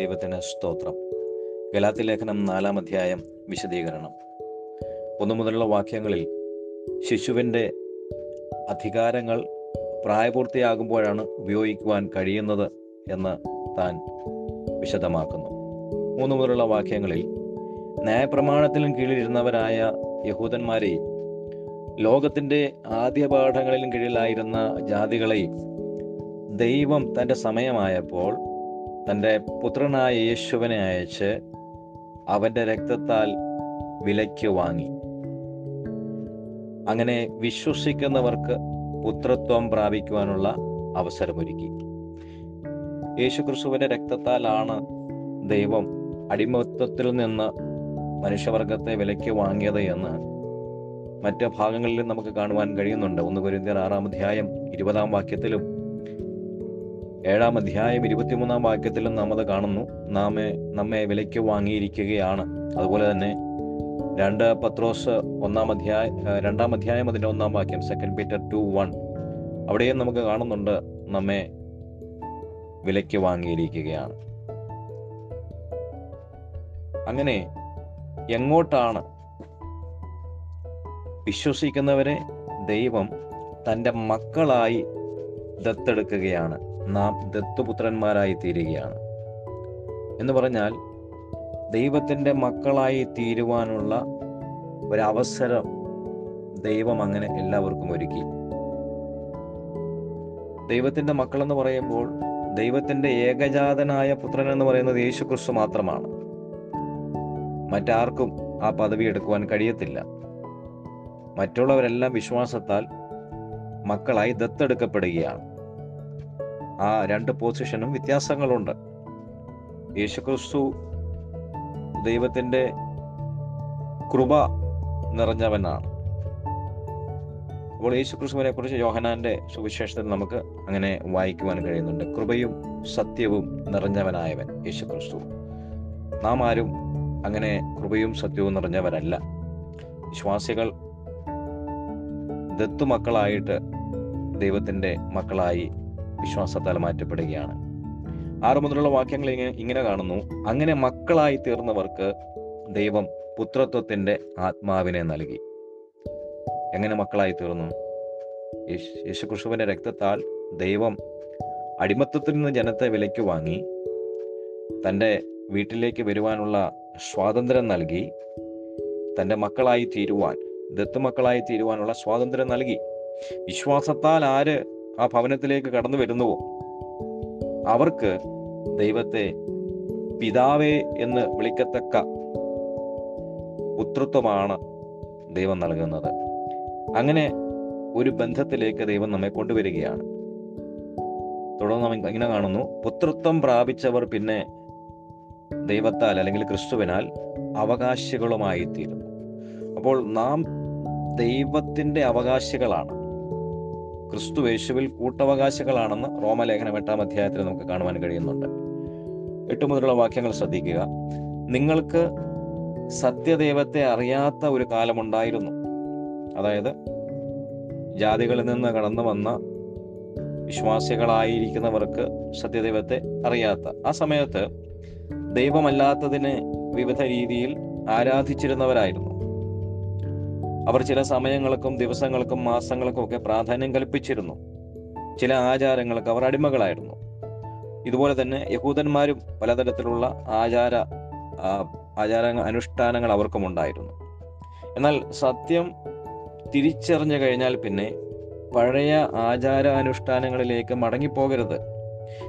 ദൈവത്തിന് സ്തോത്രം. ഗലാത്തി ലേഖനം നാലാം അധ്യായം വിശദീകരണം. ഒന്നു മുതലുള്ള വാക്യങ്ങളിൽ ശിശുവിന്റെ അധികാരങ്ങൾ പ്രായപൂർത്തിയാകുമ്പോഴാണ് ഉപയോഗിക്കുവാൻ കഴിയുന്നത് എന്ന് താൻ വിശദമാക്കുന്നു. മൂന്ന് മുതലുള്ള വാക്യങ്ങളിൽ ന്യായപ്രമാണത്തിലും കീഴിലിരുന്നവരായ യഹൂദന്മാരെയും ലോകത്തിന്റെ ആദ്യ പാഠങ്ങളിലും കീഴിലായിരുന്ന ജാതികളെയും ദൈവം തന്റെ സമയമായപ്പോൾ തന്റെ പുത്രനായ യേശുവിനെ അയച്ച് അവന്റെ രക്തത്താൽ വിലയ്ക്ക് വാങ്ങി. അങ്ങനെ വിശ്വസിക്കുന്നവർക്ക് പുത്രത്വം പ്രാപിക്കുവാനുള്ള അവസരമൊരുക്കി. യേശു ക്രിസ്തുവിന്റെ രക്തത്താലാണ് ദൈവം അടിമത്വത്തിൽ നിന്ന് മനുഷ്യവർഗത്തെ വിലയ്ക്ക് വാങ്ങിയത് എന്ന് മറ്റ് ഭാഗങ്ങളിലും നമുക്ക് കാണുവാൻ കഴിയുന്നുണ്ട്. ഒന്ന് കുരിന്തിയർ ആറാം അധ്യായം ഇരുപതാം വാക്യത്തിലും ഏഴാം അധ്യായം ഇരുപത്തിമൂന്നാം വാക്യത്തിലും നാം അത് കാണുന്നു. നാമെ നമ്മെ വിലയ്ക്ക് വാങ്ങിയിരിക്കുകയാണ്. അതുപോലെ തന്നെ രണ്ട് പത്രോസ് ഒന്നാം അധ്യായ രണ്ടാം അധ്യായം അതിന്റെ ഒന്നാം വാക്യം സെക്കൻഡ് പീറ്റർ ടു വൺ അവിടെയും നമുക്ക് കാണുന്നുണ്ട് നമ്മെ വിലയ്ക്ക് വാങ്ങിയിരിക്കുകയാണ്. അങ്ങനെ എങ്ങോട്ടാണ് വിശ്വസിക്കുന്നവരെ ദൈവം തന്റെ മക്കളായി ദത്തെടുക്കുകയാണ്? നാം ദത്തുപുത്രന്മാരായി തീരുകയാണ് എന്ന് പറഞ്ഞാൽ ദൈവത്തിന്റെ മക്കളായി തീരുവാനുള്ള ഒരവസരം ദൈവം അങ്ങനെ എല്ലാവർക്കും ഒരുക്കി. ദൈവത്തിന്റെ മക്കളെന്ന് പറയുമ്പോൾ ദൈവത്തിന്റെ ഏകജാതനായ പുത്രൻ എന്ന് പറയുന്നത് യേശു ക്രിസ്തു മാത്രമാണ്. മറ്റാർക്കും ആ പദവി എടുക്കുവാൻ കഴിയത്തില്ല. മറ്റുള്ളവരെല്ലാം വിശ്വാസത്താൽ മക്കളായി ദത്തെടുക്കപ്പെടുകയാണ്. ആ രണ്ട് പൊസിഷനും വ്യത്യാസങ്ങളുണ്ട്. യേശുക്രിസ്തു ദൈവത്തിന്റെ കൃപ നിറഞ്ഞവനാണ്. അപ്പോൾ യേശുക്രിസ്തുവിനെ കുറിച്ച് യോഹനാന്റെ സുവിശേഷത്തിൽ നമുക്ക് അങ്ങനെ വായിക്കുവാൻ കഴിയുന്നുണ്ട്. കൃപയും സത്യവും നിറഞ്ഞവനായവൻ യേശുക്രിസ്തു. നാം ആരും അങ്ങനെ കൃപയും സത്യവും നിറഞ്ഞവരല്ല. വിശ്വാസികൾ ദത്തുമക്കളായിട്ട് ദൈവത്തിന്റെ മക്കളായി വിശ്വാസത്താൽ മാറ്റപ്പെടുകയാണ്. ആറു മുതലുള്ള വാക്യങ്ങൾ ഇങ്ങനെ കാണുന്നു. അങ്ങനെ മക്കളായി തീർന്നവർക്ക് ദൈവം പുത്രത്വത്തിന്റെ ആത്മാവിനെ നൽകി. എങ്ങനെ മക്കളായി തീർന്നു? യേശുക്രിസ്തുവിന്റെ രക്തത്താൽ ദൈവം അടിമത്തത്തിൽ നിന്ന് ജനത്തെ വിലയ്ക്ക് വാങ്ങി തന്റെ വീട്ടിലേക്ക് വരുവാനുള്ള സ്വാതന്ത്ര്യം നൽകി തന്റെ മക്കളായി തീരുവാൻ ദത്തുമക്കളായി തീരുവാനുള്ള സ്വാതന്ത്ര്യം നൽകി. വിശ്വാസത്താൽ ആര് ആ ഭവനത്തിലേക്ക് കടന്നു വരുന്നുവോ? അവർക്ക് ദൈവത്തെ പിതാവേ എന്ന് വിളിക്കത്തക്ക പുത്രത്വമാണ് ദൈവം നൽകുന്നത്. അങ്ങനെ ഒരു ബന്ധത്തിലേക്ക് ദൈവം നമ്മെ കൊണ്ടുവരികയാണ്. തുടർന്ന് നമ്മൾ ഇങ്ങനെ കാണുന്നു. പുത്രത്വം പ്രാപിച്ചവർ പിന്നെ ദൈവത്താൽ അല്ലെങ്കിൽ ക്രിസ്തുവിനാൽ അവകാശികളുമായി തീരുന്നു അപ്പോൾ നാം ദൈവത്തിന്റെ അവകാശികളാണ്. ക്രിസ്തു യേശുവിൽ കൂട്ടവകാശികളാണെന്ന് റോമലേഖനം എട്ടാം അധ്യായത്തിൽ നമുക്ക് കാണുവാൻ കഴിയുന്നുണ്ട്. എട്ട് മുതലുള്ള വാക്യങ്ങൾ ശ്രദ്ധിക്കുക. നിങ്ങൾക്ക് സത്യദൈവത്തെ അറിയാത്ത ഒരു കാലമുണ്ടായിരുന്നു. അതായത് ജാതികളിൽ നിന്ന് കടന്നു വന്ന വിശ്വാസികളായിരിക്കുന്നവർക്ക് സത്യദൈവത്തെ അറിയാത്ത. ആ സമയത്ത് ദൈവമല്ലാത്തതിനെ വിവിധ രീതിയിൽ ആരാധിച്ചിരുന്നവരായിരുന്നു. അവർ ചില സമയങ്ങൾക്കും ദിവസങ്ങൾക്കും മാസങ്ങൾക്കും ഒക്കെ പ്രാധാന്യം കൽപ്പിച്ചിരുന്നു. ചില ആചാരങ്ങൾക്ക് അവർ അടിമകളായിരുന്നു. ഇതുപോലെ തന്നെ യഹൂദന്മാരും പലതരത്തിലുള്ള ആചാര ആചാര അനുഷ്ഠാനങ്ങൾ അവർക്കും ഉണ്ടായിരുന്നു. എന്നാൽ സത്യം തിരിച്ചറിഞ്ഞു കഴിഞ്ഞാൽ പിന്നെ പഴയ ആചാര അനുഷ്ഠാനങ്ങളിലേക്ക് മടങ്ങിപ്പോകരുത്.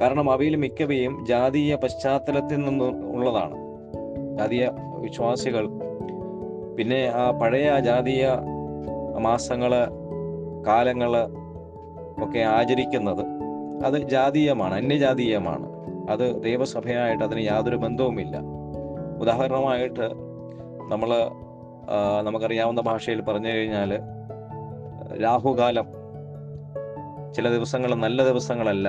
കാരണം അവയിൽ മിക്കവയും ജാതീയ പശ്ചാത്തലത്തിൽ നിന്ന് ഉള്ളതാണ്. ജാതീയ വിശ്വാസികൾ പിന്നെ ആ പഴയ ജാതീയ മാസങ്ങൾ കാലങ്ങൾ ഒക്കെ ആചരിക്കുന്നത് അത് ജാതീയമാണ് അന്യജാതീയമാണ്. അത് ദൈവസഭയായിട്ട് അതിന് യാതൊരു ബന്ധവുമില്ല. ഉദാഹരണമായിട്ട് നമ്മൾ നമുക്കറിയാവുന്ന ഭാഷയിൽ പറഞ്ഞു കഴിഞ്ഞാൽ രാഹുകാലം ചില ദിവസങ്ങൾ നല്ല ദിവസങ്ങളല്ല.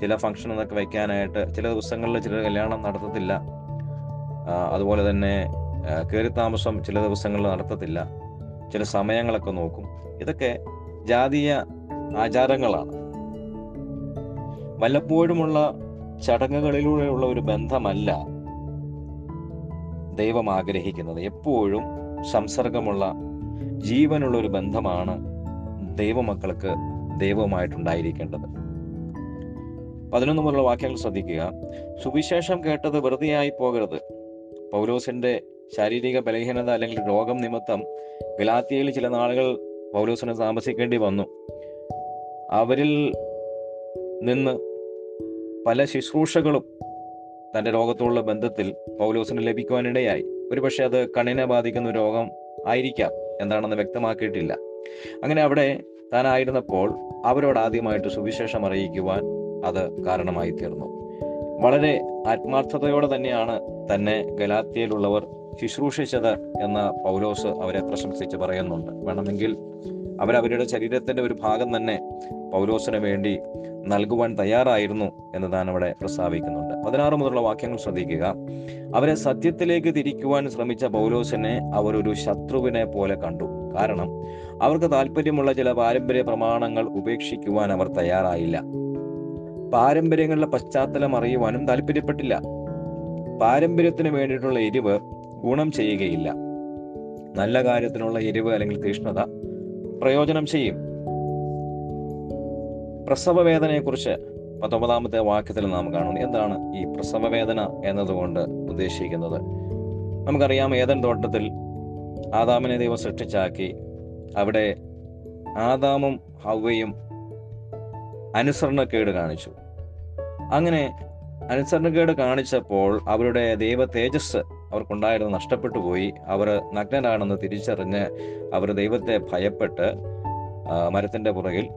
ചില ഫംഗ്ഷൻ എന്നൊക്കെ വയ്ക്കാനായിട്ട് ചില ദിവസങ്ങളിൽ ചില കല്യാണം നടത്തത്തില്ല. അതുപോലെ തന്നെ കയറി താമസം ചില ദിവസങ്ങളിൽ നടത്തത്തില്ല. ചില സമയങ്ങളൊക്കെ നോക്കും. ഇതൊക്കെ ജാതീയ ആചാരങ്ങളാണ്. വല്ലപ്പോഴുമുള്ള ചടങ്ങുകളിലൂടെയുള്ള ഒരു ബന്ധമല്ല ദൈവം ആഗ്രഹിക്കുന്നത്. എപ്പോഴും സംസർഗമുള്ള ജീവനുള്ള ഒരു ബന്ധമാണ് ദൈവമക്കൾക്ക് ദൈവവുമായിട്ടുണ്ടായിരിക്കേണ്ടത്. പതിനൊന്ന് മുതലുള്ള വാക്യങ്ങൾ ശ്രദ്ധിക്കുക. സുവിശേഷം കേട്ടത് വെറുതെയായി പോകരുത്. പൗലോസിന്റെ ശാരീരിക ബലഹീനത അല്ലെങ്കിൽ രോഗം നിമിത്തം ഗലാത്തിയയിൽ ചില നാളുകൾ പൗലോസിന് താമസിക്കേണ്ടി വന്നു. അവരിൽ നിന്ന് പല ശുശ്രൂഷകളും തന്റെ രോഗത്തോടുള്ള ബന്ധത്തിൽ പൗലോസിന് ലഭിക്കുവാനിടയായി. ഒരുപക്ഷെ അത് കണ്ണിനെ ബാധിക്കുന്ന രോഗം ആയിരിക്കാം എന്താണെന്ന് വ്യക്തമാക്കിയിട്ടില്ല. അങ്ങനെ അവിടെ താനായിരുന്നപ്പോൾ അവരോട് ആദ്യമായിട്ട് സുവിശേഷം അറിയിക്കുവാൻ അത് കാരണമായി തീർന്നു വളരെ ആത്മാർത്ഥതയോടെ തന്നെയാണ് തന്നെ ഗലാത്തിയയിലുള്ളവർ ശുശ്രൂഷിച്ചത് എന്ന് പൗലോസ് അവരെ പ്രശംസിച്ച് പറയുന്നുണ്ട്. വേണമെങ്കിൽ അവരവരുടെ ശരീരത്തിന്റെ ഒരു ഭാഗം തന്നെ പൗലോസിന് വേണ്ടി നൽകുവാൻ തയ്യാറായിരുന്നു എന്ന് താൻ അവിടെ പ്രസ്താവിക്കുന്നുണ്ട്. പതിനാറ് മുതലുള്ള വാക്യങ്ങൾ ശ്രദ്ധിക്കുക. അവരെ സത്യത്തിലേക്ക് തിരിക്കുവാൻ ശ്രമിച്ച പൗലോസിനെ അവർ ഒരു ശത്രുവിനെ പോലെ കണ്ടു. കാരണം അവർക്ക് താല്പര്യമുള്ള ചില പാരമ്പര്യ പ്രമാണങ്ങൾ ഉപേക്ഷിക്കുവാൻ അവർ തയ്യാറായില്ല. പാരമ്പര്യങ്ങളുടെ പശ്ചാത്തലം അറിയുവാനും താല്പര്യപ്പെട്ടില്ല. പാരമ്പര്യത്തിന് വേണ്ടിയിട്ടുള്ള എരിവ് ഗുണം ചെയ്യുകയില്ല. നല്ല കാര്യത്തിനുള്ള എരിവ് അല്ലെങ്കിൽ തീഷ്ണത പ്രയോജനം ചെയ്യും. പ്രസവ വേദനയെക്കുറിച്ച് പത്തൊമ്പതാമത്തെ വാക്യത്തിൽ നാം കാണുന്നു. എന്താണ് ഈ പ്രസവ വേദന എന്നതുകൊണ്ട് ഉദ്ദേശിക്കുന്നത്? നമുക്കറിയാം ഏതൻ തോട്ടത്തിൽ ആദാമിനെ ദൈവം സൃഷ്ടിച്ചാക്കി. അവിടെ ആദാമും ഹവയും അനുസരണക്കേട് കാണിച്ചു. അങ്ങനെ അനുസരണക്കേട് കാണിച്ചപ്പോൾ അവരുടെ ദൈവ തേജസ് അവർക്കുണ്ടായിരുന്നത് നഷ്ടപ്പെട്ടു പോയി. അവർ നഗ്നരാണെന്ന് തിരിച്ചറിഞ്ഞ് അവർ ദൈവത്തെ ഭയപ്പെട്ട് മരത്തിന്റെ പുറകിൽ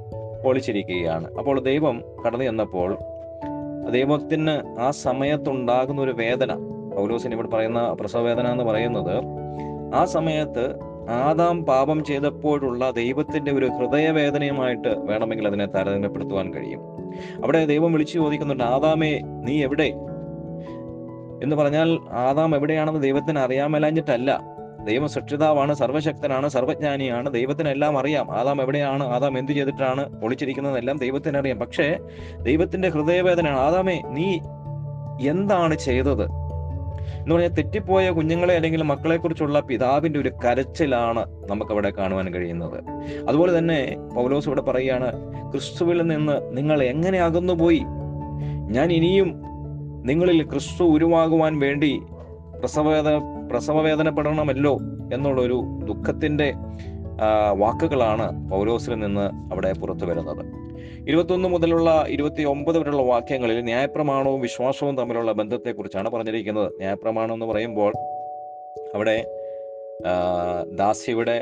പൊളിച്ചിരിക്കുകയാണ്. അപ്പോൾ ദൈവം കടന്നു ചെന്നപ്പോൾ ദൈവത്തിന് ആ സമയത്തുണ്ടാകുന്ന ഒരു വേദന പൗലോസിന് ഇവിടെ പറയുന്ന പ്രസവ വേദന എന്ന് പറയുന്നത് ആ സമയത്ത് ആദാം പാപം ചെയ്തപ്പോഴുള്ള ദൈവത്തിന്റെ ഒരു ഹൃദയവേദനയുമായിട്ട് വേണമെങ്കിൽ അതിനെ താരതമ്യപ്പെടുത്തുവാൻ കഴിയും. അവിടെ ദൈവം വിളിച്ചു ചോദിക്കുന്നുണ്ട് ആദാമേ നീ എവിടെ? എന്ന് പറഞ്ഞാൽ ആദാം എവിടെയാണെന്ന് ദൈവത്തിന് അറിയാമല്ലാഞ്ഞിട്ടല്ല ദൈവം സൃഷ്ടിതാവാണ് സർവശക്തനാണ് സർവജ്ഞാനിയാണ് ദൈവത്തിനെല്ലാം അറിയാം. ആദാം എവിടെയാണ് ആദാം എന്ത് ചെയ്തിട്ടാണ് ഒളിച്ചിരിക്കുന്നതെല്ലാം ദൈവത്തിന് അറിയാം. പക്ഷേ ദൈവത്തിന്റെ ഹൃദയവേദനയാണ് ആദാമേ നീ എന്താണ് ചെയ്തത്? എന്ന് പറഞ്ഞാൽ തെറ്റിപ്പോയ കുഞ്ഞുങ്ങളെ അല്ലെങ്കിൽ മക്കളെ കുറിച്ചുള്ള പിതാവിന്റെ ഒരു കരച്ചിലാണ് നമുക്കവിടെ കാണുവാൻ കഴിയുന്നത്. അതുപോലെ തന്നെ പൗലോസ് ഇവിടെ പറയുകയാണ് ക്രിസ്തുവിൽ നിന്ന് നിങ്ങൾ എങ്ങനെ അകന്നുപോയി ഞാൻ ഇനിയും നിങ്ങളിൽ ക്രിസ്തു ഉരുവാകുവാൻ വേണ്ടി പ്രസവവേദന പ്രസവവേദനപ്പെടണമല്ലോ എന്നുള്ളൊരു ദുഃഖത്തിന്റെ വാക്കുകളാണ് പൗലോസിൽ നിന്ന് അവിടെ പുറത്തു വരുന്നത്. ഇരുപത്തൊന്ന് മുതലുള്ള ഇരുപത്തി ഒമ്പത് വരെയുള്ള വാക്യങ്ങളിൽ ന്യായപ്രമാണവും വിശ്വാസവും തമ്മിലുള്ള ബന്ധത്തെക്കുറിച്ചാണ് പറഞ്ഞിരിക്കുന്നത്. ന്യായപ്രമാണം എന്ന് പറയുമ്പോൾ അവിടെ ദാസിയുടെ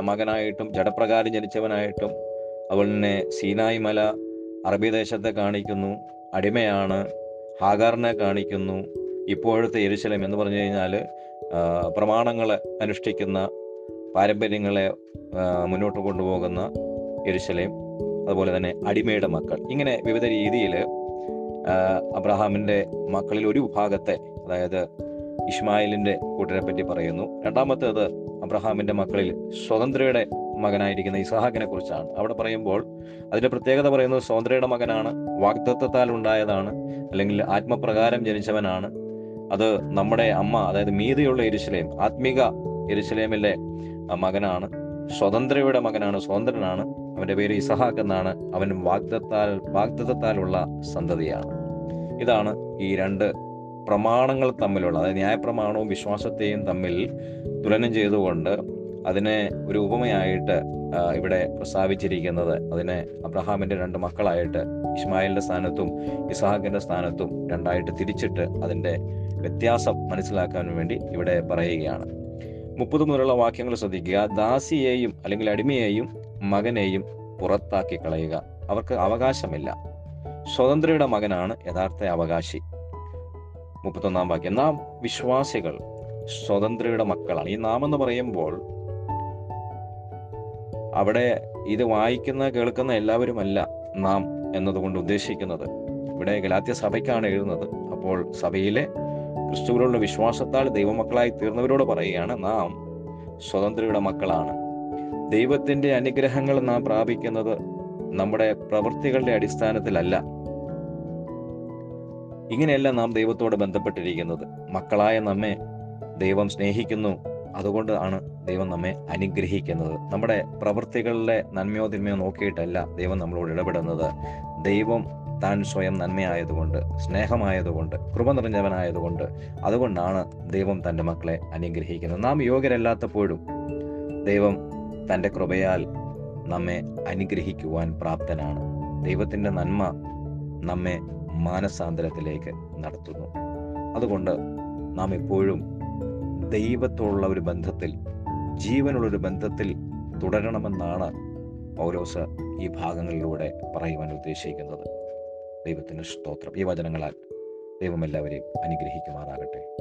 മകനായിട്ടും ജഡപ്രകാരം ജനിച്ചവനായിട്ടും അതുപോലെ തന്നെ സീനായ്മല അറബി ദേശത്തെ കാണിക്കുന്നു. അടിമയാണ്. ഹാഗാറിനെ കാണിക്കുന്നു. ഇപ്പോഴത്തെ എരുശലം എന്ന് പറഞ്ഞു കഴിഞ്ഞാൽ പ്രമാണങ്ങളെ അനുഷ്ഠിക്കുന്ന പാരമ്പര്യങ്ങളെ മുന്നോട്ട് കൊണ്ടുപോകുന്ന എരിശലയും അതുപോലെ തന്നെ അടിമയുടെ മക്കൾ. ഇങ്ങനെ വിവിധ രീതിയിൽ അബ്രഹാമിന്റെ മക്കളിൽ ഒരു വിഭാഗത്തെ അതായത് ഇസ്മായിലിന്റെ കൂട്ടരെ പറ്റി പറയുന്നു. രണ്ടാമത്തേത് അബ്രഹാമിന്റെ മക്കളിൽ സ്വതന്ത്രയുടെ മകനായിരിക്കുന്ന ഇസഹാക്കിനെ കുറിച്ചാണ് അവിടെ പറയുമ്പോൾ അതിന്റെ പ്രത്യേകത പറയുന്നത് സ്വതന്ത്രയുടെ മകനാണ് വാഗ്ദത്വത്താൽ ഉണ്ടായതാണ് അല്ലെങ്കിൽ ആത്മപ്രകാരം ജനിച്ചവനാണ്. അത് നമ്മുടെ അമ്മ അതായത് മീതിയുള്ള എരിശിലേം ആത്മിക എരിശിലേമിലെ മകനാണ് സ്വതന്ത്രയുടെ മകനാണ് സ്വതന്ത്രനാണ്. അവന്റെ പേര് ഇസഹാക്ക് എന്നാണ്. അവൻ വാഗ്ദത്താൽ വാഗ്ദത്താലുള്ള സന്തതിയാണ്. ഇതാണ് ഈ രണ്ട് പ്രമാണങ്ങൾ തമ്മിലുള്ള അതായത് ന്യായപ്രമാണവും വിശ്വാസത്തെയും തമ്മിൽ തുലനം ചെയ്തുകൊണ്ട് അതിനെ ഒരു ഉപമയായിട്ട് ഇവിടെ പ്രസ്താവിച്ചിരിക്കുന്നത്. അതിനെ അബ്രഹാമിന്റെ രണ്ട് മക്കളായിട്ട് ഇസ്മായിലിന്റെ സ്ഥാനത്തും ഇസഹാഖിന്റെ സ്ഥാനത്തും രണ്ടായിട്ട് തിരിച്ചിട്ട് അതിന്റെ വ്യത്യാസം മനസ്സിലാക്കാൻ വേണ്ടി ഇവിടെ പറയുകയാണ്. മുപ്പത് മുതലുള്ള വാക്യങ്ങൾ ശ്രദ്ധിക്കുക. ദാസിയെയും അല്ലെങ്കിൽ അടിമയെയും മകനെയും പുറത്താക്കി കളയുക. അവർക്ക് അവകാശമില്ല. സ്വതന്ത്രയുടെ മകനാണ് യഥാർത്ഥ അവകാശി. മുപ്പത്തൊന്നാം വാക്യം. നാം വിശ്വാസികൾ സ്വതന്ത്രയുടെ മക്കളാണ്. ഈ നാം എന്ന് പറയുമ്പോൾ അവിടെ ഇത് വായിക്കുന്ന കേൾക്കുന്ന എല്ലാവരുമല്ല നാം എന്നതുകൊണ്ട് ഉദ്ദേശിക്കുന്നത്. ഇവിടെ ഗലാത്യ സഭയ്ക്കാണ് എഴുതുന്നത്. അപ്പോൾ സഭയിലെ ക്രിസ്തുവിലുള്ള വിശ്വാസത്താൽ ദൈവമക്കളായി തീർന്നവരോട് പറയുകയാണ് നാം സ്വതന്ത്രയുടെ മക്കളാണ്. ദൈവത്തിന്റെ അനുഗ്രഹങ്ങൾ നാം പ്രാപിക്കുന്നത് നമ്മുടെ പ്രവൃത്തികളുടെ അടിസ്ഥാനത്തിലല്ല. ഇങ്ങനെയല്ല നാം ദൈവത്തോട് ബന്ധപ്പെട്ടിരിക്കുന്നത്. മക്കളായ നമ്മെ ദൈവം സ്നേഹിക്കുന്നു. അതുകൊണ്ട് ആണ് ദൈവം നമ്മെ അനുഗ്രഹിക്കുന്നത്. നമ്മുടെ പ്രവൃത്തികളിലെ നന്മയോ തിന്മയോ നോക്കിയിട്ടല്ല ദൈവം നമ്മളോട് ഇടപെടുന്നത്. ദൈവം താൻ സ്വയം നന്മയായതുകൊണ്ട് സ്നേഹമായതുകൊണ്ട് കൃപ നിറഞ്ഞവനായതുകൊണ്ട് അതുകൊണ്ടാണ് ദൈവം തന്റെ മക്കളെ അനുഗ്രഹിക്കുന്നത്. നാം യോഗ്യരല്ലാത്തപ്പോഴും ദൈവം തന്റെ കൃപയാൽ നമ്മെ അനുഗ്രഹിക്കുവാൻ പ്രാപ്തനാണ്. ദൈവത്തിന്റെ നന്മ നമ്മെ മാനസാന്തരത്തിലേക്ക് നടത്തുന്നു. അതുകൊണ്ട് നാം എപ്പോഴും ദൈവത്തോടുള്ള ഒരു ബന്ധത്തിൽ ജീവനുള്ള ഒരു ബന്ധത്തിൽ തുടരണമെന്നാണ് പൗലോസ് ഈ ഭാഗങ്ങളിലൂടെ പറയുവാൻ ഉദ്ദേശിക്കുന്നത്. ദൈവത്തിന് സ്തോത്രം. ഈ വചനങ്ങളാൽ ദൈവം എല്ലാവരെയും അനുഗ്രഹിക്കുമാറാകട്ടെ.